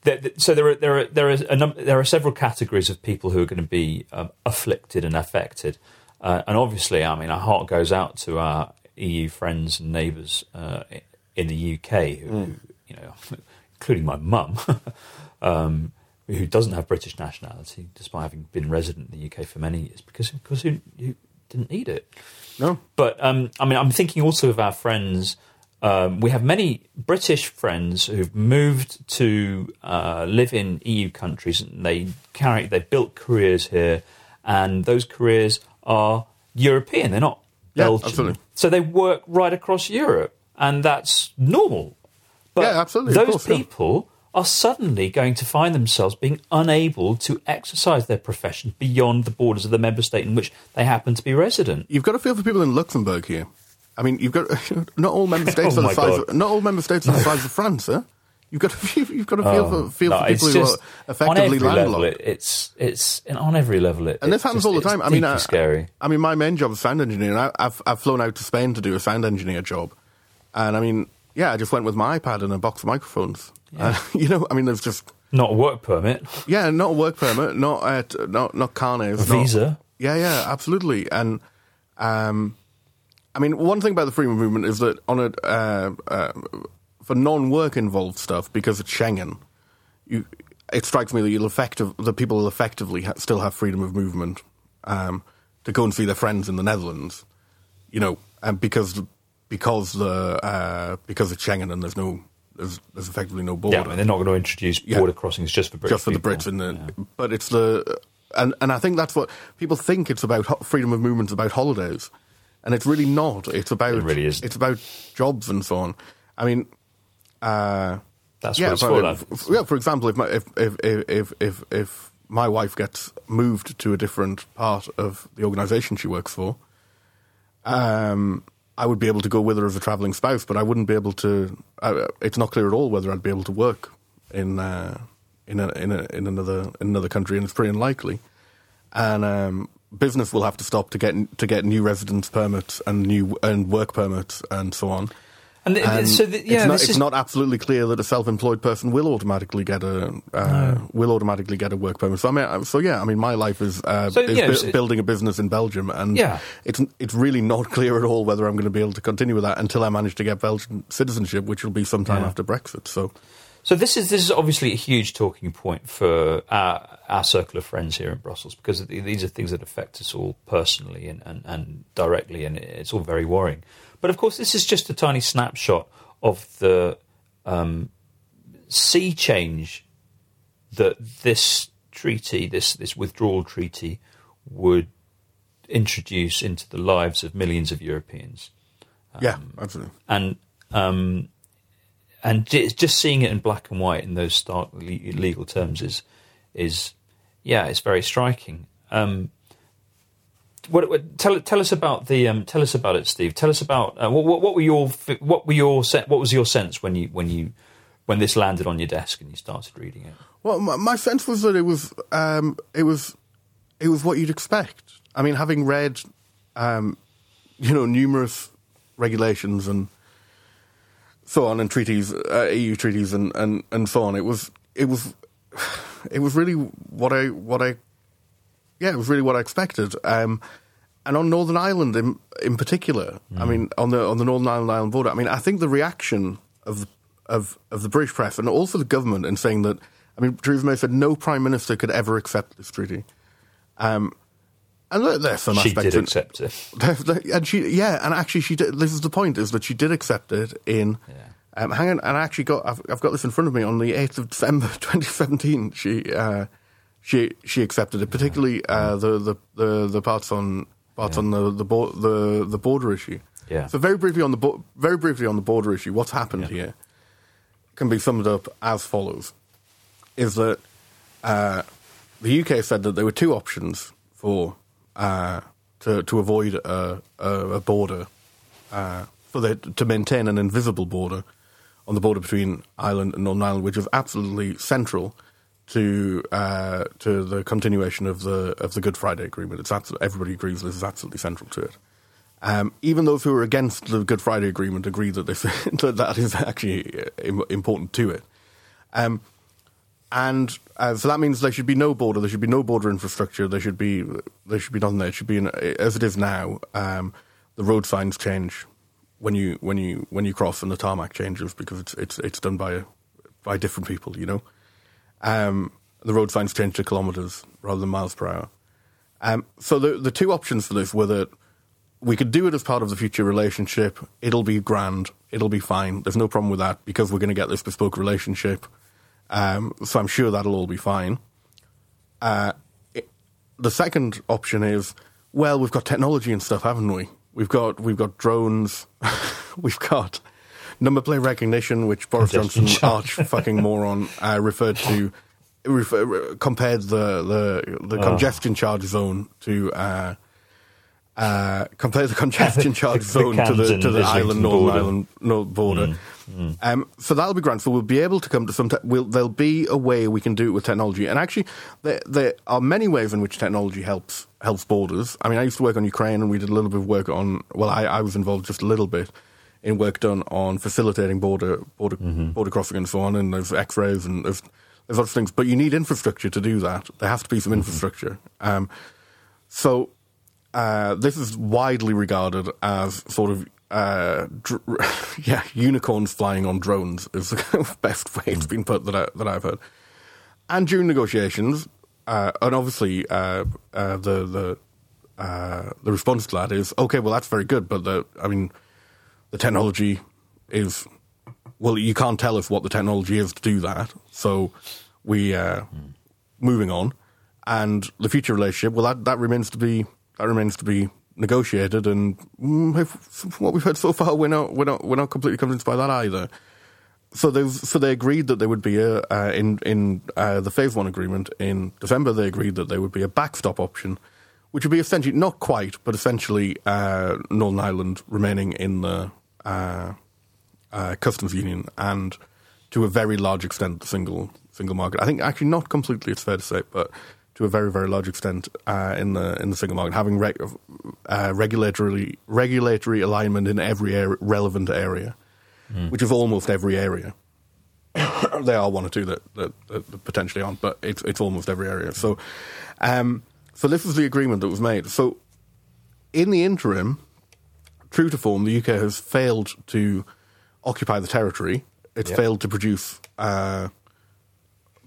There, there- so there are there are there are a num- there are several categories of people who are going to be um, afflicted and affected, uh, and obviously, I mean, our heart goes out to our EU friends and neighbours uh, in the UK, who, who you know, including my mum, um, who doesn't have British nationality despite having been resident in the UK for many years, because because who, who didn't need it. no, But um, I mean, I'm thinking also of our friends. Um, we have many British friends who've moved to uh, live in EU countries, and they carry they built careers here, and those careers are European. They're not Yeah, Belgian, absolutely. so they work right across Europe, and that's normal. But Yeah, absolutely, Those course, people are suddenly going to find themselves being unable to exercise their profession beyond the borders of the member state in which they happen to be resident. you've got to feel for people in Luxembourg here. I mean, you've got not all member states Oh are the size. Of, not all member states are the size of France, huh? You've got to you've got to feel oh, for feel Oh, No, for people who are effectively on every level, landlocked. it, it's it's on every level it. And this happens just- all the time. I mean, I, uh, scary. I mean, my main job is sound engineer, and I, I've I've flown out to Spain to do a sound engineer job, and I mean, yeah, I just went with my iPad and a box of microphones. Uh, you know, I mean, there's just Not a work permit. yeah, not a work permit, not at not not carnets, A visa. yeah, yeah, absolutely, and um, I mean, one thing about the freedom movement is that on a uh, uh, for non-work involved stuff, because it's Schengen, you, it strikes me that you'll effective that people will effectively ha- still have freedom of movement um, to go and see their friends in the Netherlands, you know, and because because the uh, because it's Schengen and there's no there's, there's effectively no border Yeah, I mean, they're not going to introduce Yeah. border crossings just for British just for the. Brits, the, but it's the and and I think that's what people think it's about. Freedom of movement is about holidays, and it's really not. It's about It really isn't. It's about jobs and so on. I mean, uh, That's yeah, what it's for. that. yeah. For example, if my if if if if if, if my wife gets moved to a different part of the organisation she works for, um, I would be able to go with her as a travelling spouse, but I wouldn't be able to. Uh, it's not clear at all whether I'd be able to work in uh, in a, in a, in another in another country, and it's pretty unlikely. And um, business will have to stop to get to get new residence permits and new and work permits and so on. And, And so, th- yeah, it's, not, it's is not absolutely clear that a self-employed person will automatically get a uh, will automatically get a work permit. So I mean, uh, so yeah, I mean, my life is, uh, So, is yeah, bu- so- building a business in Belgium, and Yeah. it's it's really not clear at all whether I'm going to be able to continue with that until I manage to get Belgian citizenship, which will be sometime Yeah. after Brexit. So So this is this is obviously a huge talking point for our, our circle of friends here in Brussels because these are things that affect us all personally and, and, and directly, and it's all very worrying. But of course, this is just a tiny snapshot of the um, sea change that this treaty, this this withdrawal treaty, would introduce into the lives of millions of Europeans yeah, Um, absolutely. and um, and just seeing it in black and white in those stark legal terms is is yeah, it's very striking. Um, what, what, tell tell us about the um, tell us about it, Steve. Tell us about uh, what, what, were your what were your what was your sense when you when you when this landed on your desk and you started reading it? Well, my, my sense was that it was um, it was it was what you'd expect. I mean, having read, um, you know, numerous regulations and so on, and treaties, uh, EU treaties, and, and, and so on, it was it was it was really what I what I yeah, it was really what I expected. Um, and on Northern Ireland in in particular, I mean, on the on the Northern Ireland Ireland border, I mean, I think the reaction of of of the British press and also the government in saying that, I mean, Theresa May said no prime minister could ever accept this treaty. Um, and there- there's some She aspects did in- accept it. and she, yeah, and actually, she did. This is the point: is that she did accept it in. Um, hang on, and I actually got. I've, I've got this in front of me on the eighth of December, 2017. She, uh, she, she accepted it, particularly uh, the, the the the parts on parts on the the, bo- the the border issue. Yeah. So very briefly on the bo- very briefly on the border issue, what's happened here can be summed up as follows: is that uh, the UK said that there were two options for uh, to to avoid a, a, a border uh, for the, to maintain an invisible border on the border between Ireland and Northern Ireland, which is absolutely central to uh, to the continuation of the of the Good Friday Agreement. It's absolute, everybody agrees this is absolutely central to it. Um, even those who are against the Good Friday Agreement agree that this that, that is actually uh, important to it. Um, and uh, so that means there should be no border. There should be no border infrastructure. There should be there should be nothing there. It should be an, as it is now. Um, the road signs change when you when you when you cross, and the tarmac changes because it's it's it's done by by different people. You know, um, the road signs change to kilometers rather than miles per hour. Um, so the the two options for this were that we could do it as part of the future relationship. It'll be grand. It'll be fine. There's no problem with that because we're going to get this bespoke relationship. Um, so I'm sure that'll all be fine. Uh, it, the second option is, well, we've got technology and stuff, haven't we? We've got we've got drones, we've got number plate recognition, which Boris Johnson, arch fucking moron, uh, referred to, refer, compared the the, the congestion charge zone to. Uh, uh, compare the congestion charge The zone to the to the island Northern border. Ireland no, border. Um, so that'll be grand. So we'll be able to come to some. Te- we'll, there'll be a way we can do it with technology. And actually, there, there are many ways in which technology helps helps borders. I mean, I used to work on Ukraine, and we did a little bit of work on. Well, I, I was involved just a little bit in work done on facilitating border border border crossing and so on. And there's X-rays and there's lots of things. But you need infrastructure to do that. There has to be some infrastructure. Um, so uh, this is widely regarded as sort of uh, dr- yeah unicorns flying on drones is the best way it's been put that I, that I've heard. And during negotiations, uh, and obviously uh, uh, the the uh, the response to that is okay. Well, that's very good, but the I mean, the technology is well, you can't tell us what the technology is to do that. So we uh, moving on, and the future relationship. Well, that, that remains to be that remains to be negotiated. And mm, if, from what we've heard so far, we're not we're not we're not completely convinced by that either. So they so they agreed that there would be a uh, in in uh, the phase one agreement in December. They agreed that there would be a backstop option, which would be essentially not quite, but essentially uh, Northern Ireland remaining in the uh, uh, customs union and to a very large extent the single single market. I think actually not completely. It's fair to say, but to a very very large extent uh, in the in the single market, having uh, regulatory regulatory alignment in every area, relevant area, which is almost every area. there are one or two that, that, that potentially aren't, but it's it's almost every area. So, um, so this is the agreement that was made. So, in the interim, true to form, the UK has failed to occupy the territory. It's Yep. failed to produce uh,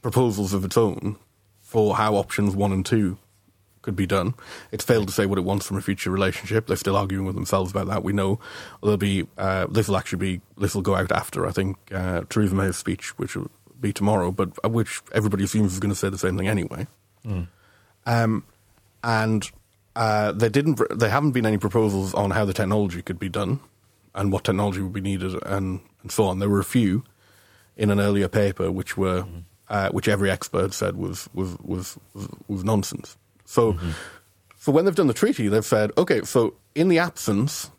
proposals of its own for how options one and two could be done. It's failed to say what it wants from a future relationship. They're still arguing with themselves about that. We know there'll be uh, this will actually be this will go out after I think uh, Theresa May's speech, which will be tomorrow, but uh, which everybody assumes is going to say the same thing anyway. Um, and uh, there didn't there haven't been any proposals on how the technology could be done and what technology would be needed and, and so on. There were a few in an earlier paper which were uh, which every expert said was was was was, was nonsense. So so when they've done the treaty, they've said, okay, so in the absence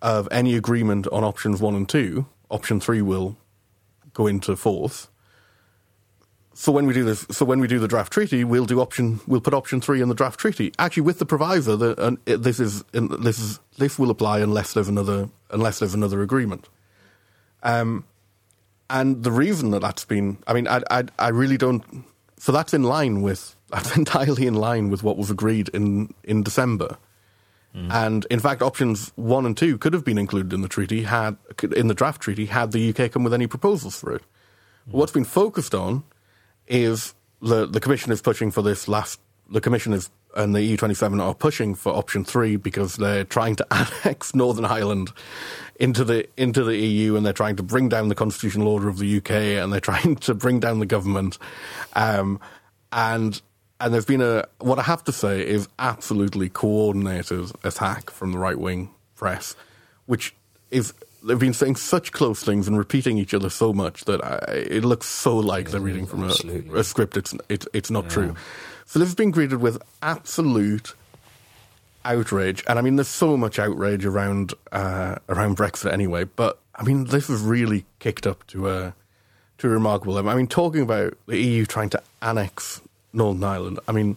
of any agreement on options one and two, option three will go into force. So when we do this, so when we do the draft treaty, we'll do option, we'll put option three in the draft treaty. Actually, with the proviso that and it, this is in, this is this will apply unless there's another unless there's another agreement. Um, and the reason that that's been, I mean, I, I, I really don't. So that's in line with that's entirely in line with what was agreed in in December. And in fact, options one and two could have been included in the treaty had in the draft treaty had the UK come with any proposals for it. What's been focused on is the the commission is pushing for this last. The commission is and the EU twenty seven are pushing for option three because they're trying to annex Northern Ireland into the into the EU and they're trying to bring down the constitutional order of the UK and they're trying to bring down the government. Um, and and there's been a what I have to say is absolutely coordinated attack from the right wing press, which is they've been saying such close things and repeating each other so much that I, it looks so like they're reading from a, a script. It's it, it's not true. So this has been greeted with absolute outrage, and I mean, there's so much outrage around uh, around Brexit anyway. But I mean, this has really kicked up to a to a remarkable level. I mean, talking about the EU trying to annex Northern Ireland. I mean,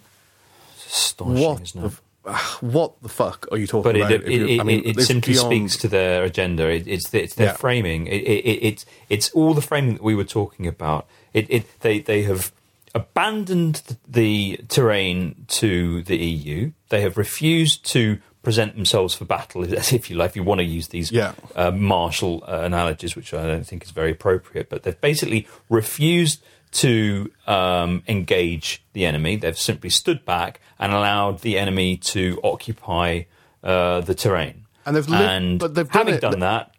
Astonishing, what isn't it? f- what the fuck are you talking But about? it, it, you- I mean, it, it simply beyond- speaks to their agenda. It, it's it's their Yeah. framing. It, it, it, it's it's all the framing that we were talking about. It, it they they have abandoned the terrain to the EU. They have refused to present themselves for battle, if you like, if you want to use these Yeah. uh, martial uh, analogies, which I don't think is very appropriate. But they've basically refused to um, engage the enemy. They've simply stood back and allowed the enemy to occupy uh, the terrain. And they've li- and but they've done having it- done that,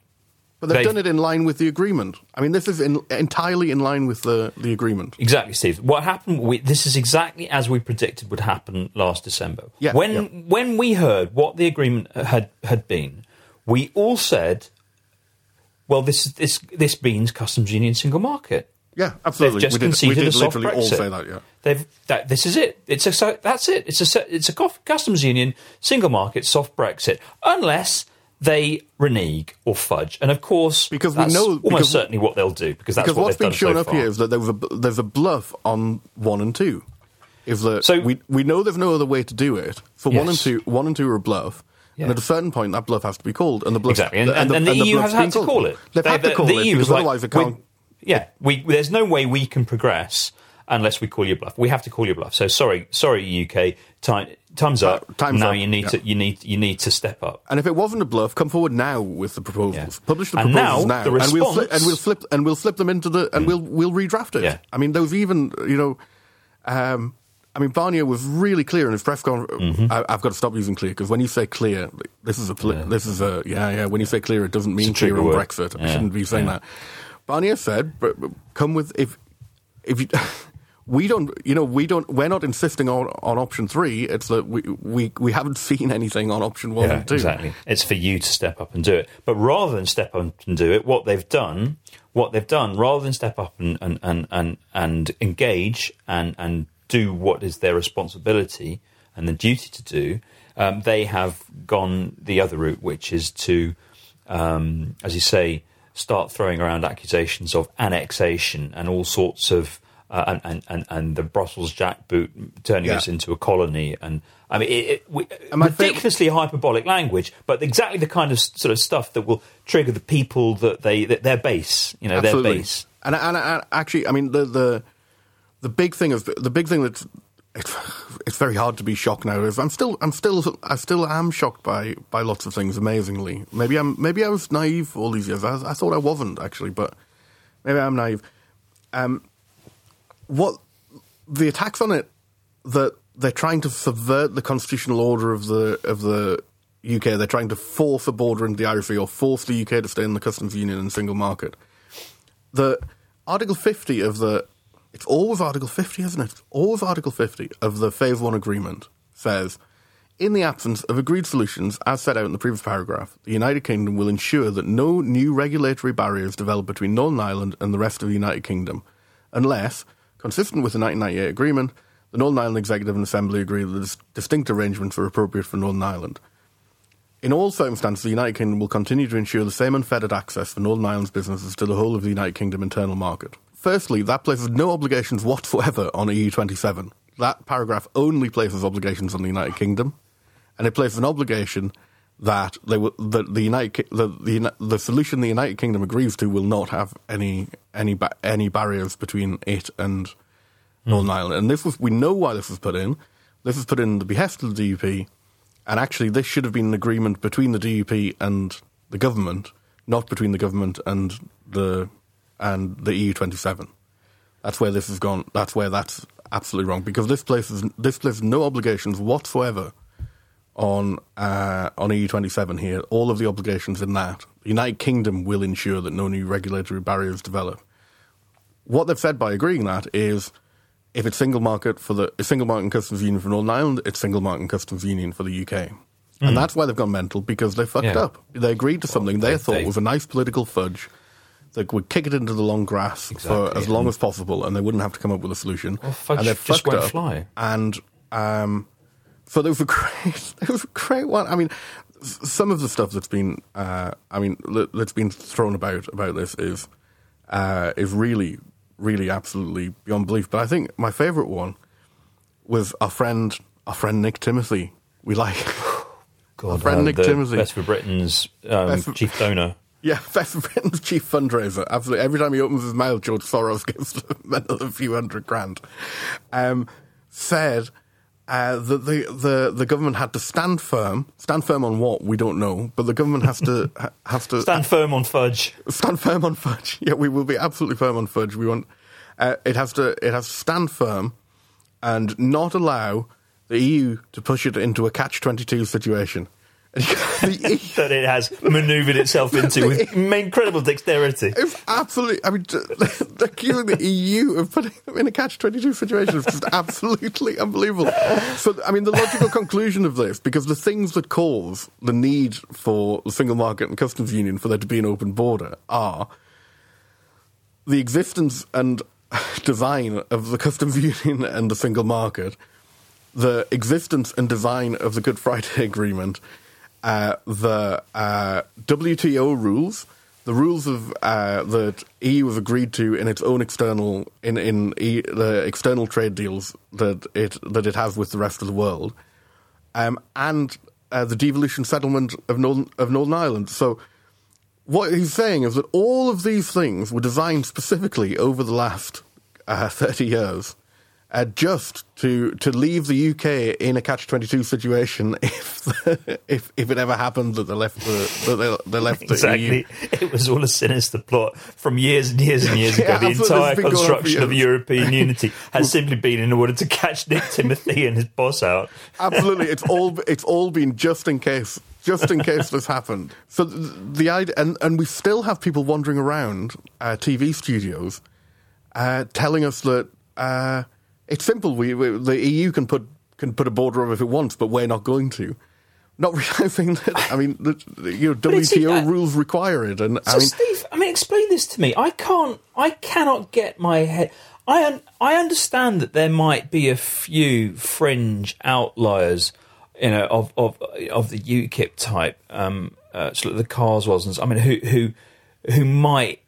But they've They've- done it in line with the agreement. I mean, this is in, entirely in line with the, the agreement. Exactly, Steve. What happened? We, this is exactly as we predicted would happen last December. Yeah, when yeah. when we heard what the agreement had had been, we all said, "Well, this this this means customs union single market." Yeah, absolutely. They've just we did, conceded we did a soft literally all Brexit. say that. Yeah. They've that this is it. It's a so- that's it. It's a it's a customs union single market soft Brexit unless they renege or fudge. And of course, Because we know- almost because- certainly what they'll do because that's because what what's been shown so up far. here is that there was a, there's a bluff on one and two. If the So- we we know there's no other way to do it. So one and two one and two are a bluff. Yeah. And at a certain point, that bluff has to be called, and the bluff Exactly, and, and, and the, and EU has had to call it. They've They- had to call the it EU because like, otherwise it can't. Yeah, we, there's no way we can progress unless we call you bluff. We have to call you bluff. So sorry, sorry, UK. Time, time's up. time's now up, you need yeah. to you need you need to step up. And if it wasn't a bluff, come forward now with the proposals. Yeah. Publish the And proposals now, now, the and we'll flip, response- and we'll flip and we'll flip them into the and we'll we'll redraft it. Yeah. I mean, there was even you know, um, I mean, Barnier was really clear in his press conference. Mm-hmm. I, I've got to stop using clear because when you say clear, this is a poli- this is a yeah yeah. When you say clear, it doesn't mean clear on word. Brexit. I shouldn't be saying yeah. that. Barnier said, come with if if you. We don't, you know, we don't. We're not insisting on on option three. It's that we we, we haven't seen anything on option one Yeah, and two. exactly. It's for you to step up and do it. But rather than step up and do it, what they've done, what they've done, rather than step up and and and and, and engage and and do what is their responsibility and the duty to do, um, they have gone the other route, which is to, um, as you say, start throwing around accusations of annexation and all sorts of. Uh, and, and, and, and the Brussels jackboot turning Yeah. us into a colony, and I mean, it, it, we, And my fa- ridiculously hyperbolic language, but exactly the kind of sort of stuff that will trigger the people that they that their base, you know, Absolutely. their base. And, and, and actually, I mean, the the the big thing of the big thing that's it's, very hard to be shocked now. I'm still I'm still I still am shocked by by lots of things. Amazingly, maybe I'm maybe I was naive all these years. I, I thought I wasn't actually, but maybe I'm naive. Um, what the attacks on it that they're trying to subvert the constitutional order of the of the UK. They're trying to force a border into the Sea or force the UK to stay in the customs union and single market. The Article 50 of the it's always Article 50, isn't it? It's always Article 50 of the Phase One agreement says. In the absence of agreed solutions, as set out in the previous paragraph, the United Kingdom will ensure that no new regulatory barriers develop between Northern Ireland and the rest of the United Kingdom, unless, consistent with the 1998 agreement, the Northern Ireland Executive and Assembly agree that dis- distinct arrangements are appropriate for Northern Ireland. In all circumstances, the United Kingdom will continue to ensure the same unfettered access for Northern Ireland's businesses to the whole of the United Kingdom internal market. Firstly, that places no obligations whatsoever on EU27. That paragraph only places obligations on the United Kingdom, and it places an obligation that they will, that the United the, the the solution the United Kingdom agrees to will not have any any ba- any barriers between it and hmm. Northern Ireland. And this was we know why this was put in. This was put in at the behest of the DUP, and actually this should have been an agreement between the DUP and the government, not between the government and the and the EU twenty seven. That's where this has gone. That's where that's absolutely wrong because this places this places no obligations whatsoever on uh, on EU twenty seven here. All of the obligations in that the United Kingdom will ensure that no new regulatory barriers develop. What they've said by agreeing that is, if it's single market for the single market and customs union for Northern Ireland, it's single market and customs union for the UK. And that's why they've gone mental because they fucked Yeah. up. They agreed to something they, they- thought they- was a nice political fudge that would kick it into the long grass for as long as possible, and they wouldn't have to come up with a solution. Well, fudge and they just won't up. fly. And um, so was a great, there was a great one. I mean, some of the stuff that's been, uh, I mean, that- that's been thrown about about this is uh, is really, really, absolutely beyond belief. But I think my favourite one was our friend, our friend Nick Timothy. We like, God, friend uh, Nick the Timothy. Best for Britain's um, Best for- chief donor. Yeah, of Britain's chief fundraiser. Absolutely, every time he opens his mouth, George Soros gives another few hundred grand. Um, said uh, that the, the the government had to stand firm. Stand firm on what we don't know, but the government has to ha- has to Stand firm on fudge. stand firm on fudge. Yeah, we will be absolutely firm on fudge. We want uh, it has to it has to stand firm and not allow the EU to push it into a catch twenty two situation. that it has manoeuvred itself into with incredible dexterity. It's absolutely. I mean, accusing the EU of putting them in a catch-22 situation is just absolutely unbelievable. So, I mean, the logical conclusion of this, because the things that cause the need for the single market and customs union for there to be an open border are the existence and design of the customs union and the single market, the existence and design of the Good Friday Agreement, uh, the uh, WTO rules, the rules of uh, that EU has agreed to in its own external in in e, the external trade deals that it that it has with the rest of the world, um, and uh, the devolution settlement of Northern of Northern Ireland. So what he's saying is that all of these things were designed specifically over the last uh, 30 years uh, just to to leave the UK in a catch 22 situation if if if it ever happened that they left the that they, they left the exactly. EU. It was all a sinister plot from years and years and years ago. The entire It's been going on for construction of. European unity has simply been in order to catch Nick Timothy and his boss out. Absolutely, it's all it's all been just in case, just in case this happened. So the, the idea, and and we still have people wandering around uh, TV studios, uh, telling us that uh, it's simple. We, we the EU can put can put a border up if it wants, but we're not going to. Not realizing that. I mean, the, the, you know, WTO uh, rules require it, and So, I mean, Steve, I mean, explain this to me. I can't. I cannot get my head. I un, I understand that there might be a few fringe outliers, you know, of of of the UKIP type, um, uh, sort of the Carswells. and I mean, who who who might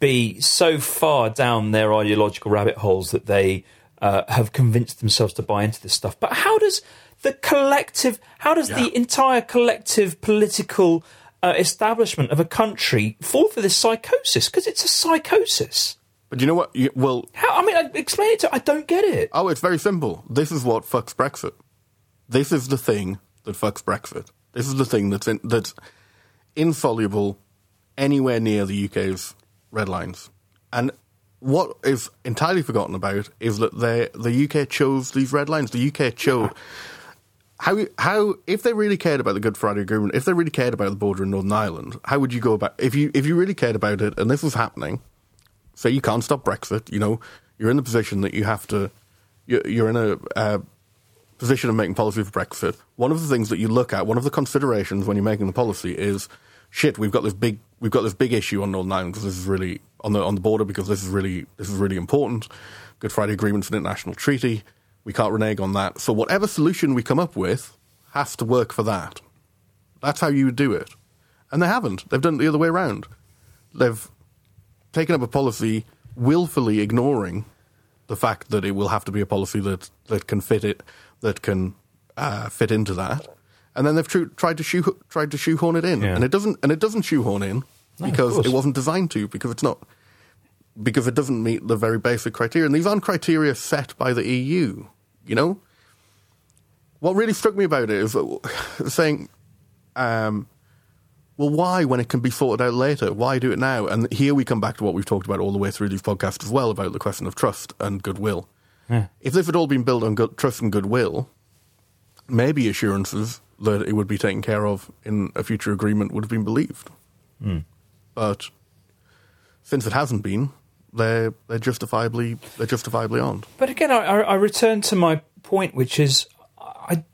be so far down their ideological rabbit holes that they uh, have convinced themselves to buy into this stuff. But how does the collective, how does the entire collective political uh, establishment of a country fall for this psychosis? Because it's a psychosis. but you know what? You, well, How? I mean, explain it to. I don't get it. Oh, it's very simple. This is what fucks Brexit. This is the thing that fucks Brexit. This is the thing that's in, that's insoluble anywhere near the UK's red lines. And what is entirely forgotten about is that they, the UK chose these red lines. The UK chose how how if they really cared about the Good Friday Agreement, if they really cared about the border in Northern Ireland, how would you go about if you if you really cared about it and this was happening? Say you can't stop Brexit. You know you're in the position that you have to. You're, you're in a uh, position of making policy for Brexit. One of the things that you look at, one of the considerations when you're making the policy is, shit, we've got this big we've got this big issue on Northern Ireland because this is really on the on the border because this is really this is really important. Good Friday Agreement Agreement's an international treaty. We can't renege on that. So whatever solution we come up with has to work for that. That's how you would do it. And they haven't. They've done it the other way around. They've taken up a policy willfully ignoring the fact that it will have to be a policy that, that can fit it, that can uh, fit into that, and then they've tru- tried to shoe tried to shoehorn it in, Yeah. and it doesn't and it doesn't shoehorn in No, because it wasn't designed to because it's not because it doesn't meet the very basic criteria, and these aren't criteria set by the EU. You know, what really struck me about it is that- saying. Um, well, why when it can be sorted out later? Why do it now? And here we come back to what we've talked about all the way through these podcasts as well about the question of trust and goodwill. If this had all been built on good, trust and goodwill, maybe assurances that it would be taken care of in a future agreement would have been believed. But since it hasn't been, they're they're justifiably they're justifiably on. But again, I, I I return to my point, which is I,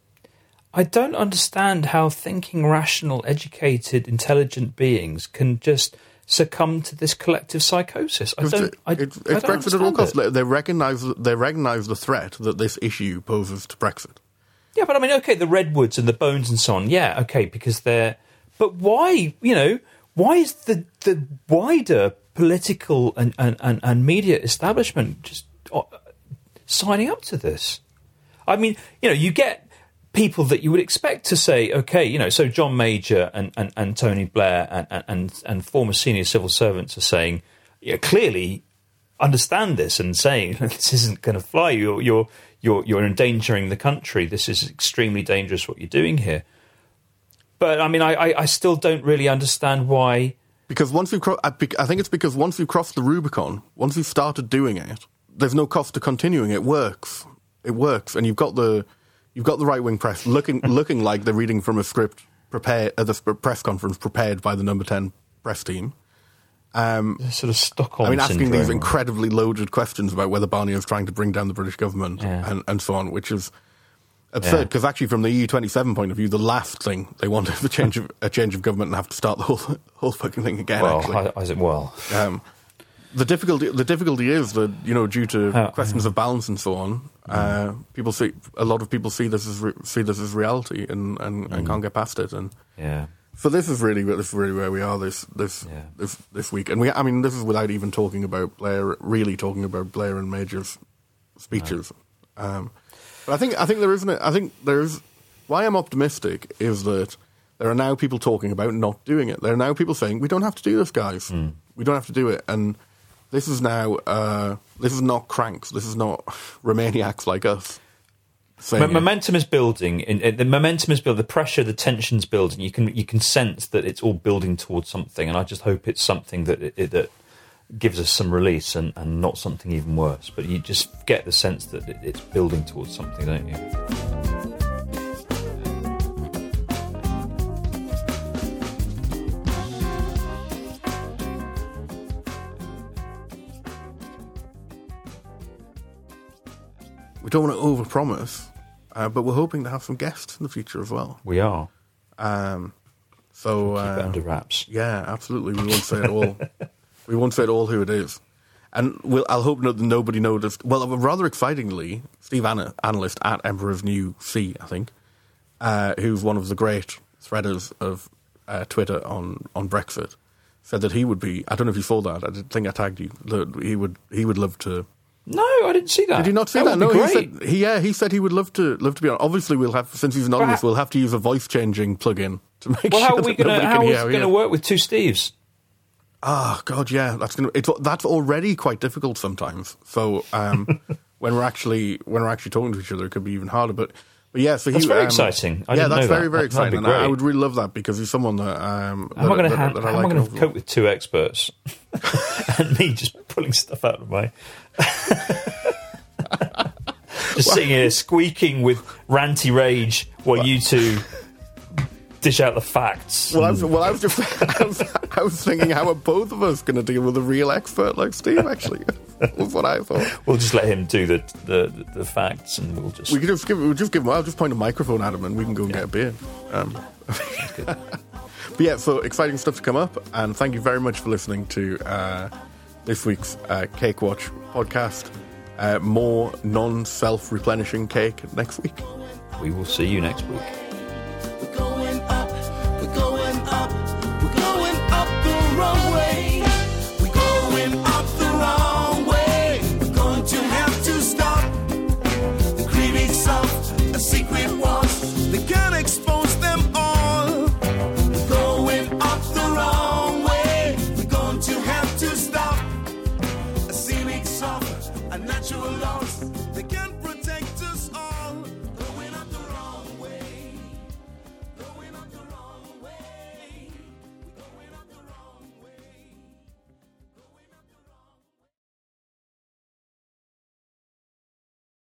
I don't understand how thinking, rational, educated, intelligent beings can just succumb to this collective psychosis. I don't. I, it's, I it's don't Brexit at all costs. they recognise they recognise the threat that this issue poses to Brexit. Yeah, but I mean, okay, the redwoods and the bones and so on. Yeah, okay, because they're. But why? You know, why is the the wider political and and, and, and media establishment just uh, signing up to this? I mean, you know, you get people that you would expect to say, okay, you know, so John Major and, and, and Tony Blair and, and- and former senior civil servants are saying, yeah, clearly understand this and saying this isn't going to fly. You're you're you're you're endangering the country. This is extremely dangerous. What you're doing here. But I mean, I I, I still don't really understand why. Because once we've, cro- I I think it's because once we've crossed the Rubicon, once we've started doing it, there's no cost to continuing. It works. It works, and you've got the, you've got the right wing press looking looking like they're reading from a script prepared at the press conference prepared by the number ten press team. Um, Sort of Stockholm. I mean, asking syndrome. these incredibly loaded questions about whether Barnier is trying to bring down the British government Yeah. and, and so on, which is absurd. Yeah. Because actually, from the EU27 point of view, the last thing they want is a change of a change of government and have to start the whole whole fucking thing again. Well, actually. I, I said, well, Um, the difficulty the difficulty is that you know due to How- questions of balance and so on, uh, people see a lot of people see this as re- see this as reality and, and, and can't get past it. And yeah. so this is really this is really where we are this this Yeah. this this week. And we I mean this is without even talking about Blair really talking about Blair and Major's speeches. Um, but I think I think there isn't. I think there's why I'm optimistic is that there are now people talking about not doing it. There are now people saying we don't have to do this, guys. We don't have to do it. And This is now. Uh, this is not cranks. This is not Remainiacs like us. M- momentum is building. In, in- the momentum is building. The pressure, the tension's building. You can you can sense that it's all building towards something, and I just hope it's something that it, it- that gives us some release and, and not something even worse. But you just get the sense that it, it's building towards something, don't you? We don't want to overpromise, uh, but we're hoping to have some guests in the future as well. We are. Um, so uh, under wraps. yeah, absolutely. We won't say it all. we won't say it all who it is, and we'll, I'll hope that nobody noticed. Well, rather excitingly, Steve Anna, analyst at Emperor of New Sea, I think, uh, who's one of the great threaders of uh, Twitter on on Brexit, said that he would be. I don't know if you saw that. I think I tagged you. That he would. He would love to. No, I didn't see that. Did you not see that? that? No, he said. He, yeah, he said he would love to love to be on. Obviously, we'll have since he's anonymous, But- we'll have to use a voice changing plugin to make well, sure how are we going to nobody how can is hear it how he going to is. work with two Steves? Oh God, yeah, that's gonna. It's that's already quite difficult sometimes. So um, when we're actually when we're actually talking to each other, it could be even harder. But but yeah, so That's he, very um, exciting. I yeah, that's very that. very That- exciting. And I, I would really love that because he's someone that um, How am I going to that how am I going to cope with two experts and me just pulling stuff out of my just sitting here squeaking with ranty rage while you two dish out the facts. Well, I was, well, I was just, I was, I was thinking, how are both of us going to deal with a real expert like Steve? Actually, was what I thought. we'll just let him do the the, the facts, and we'll just We could just give, we'll just give him. I'll just point a microphone at him, and we can go and get a beer. Um, but yeah, so exciting stuff to come up, and thank you very much for listening to uh, this week's uh, Cake Watch podcast. Uh, more non-self replenishing cake next week. we will see you next week.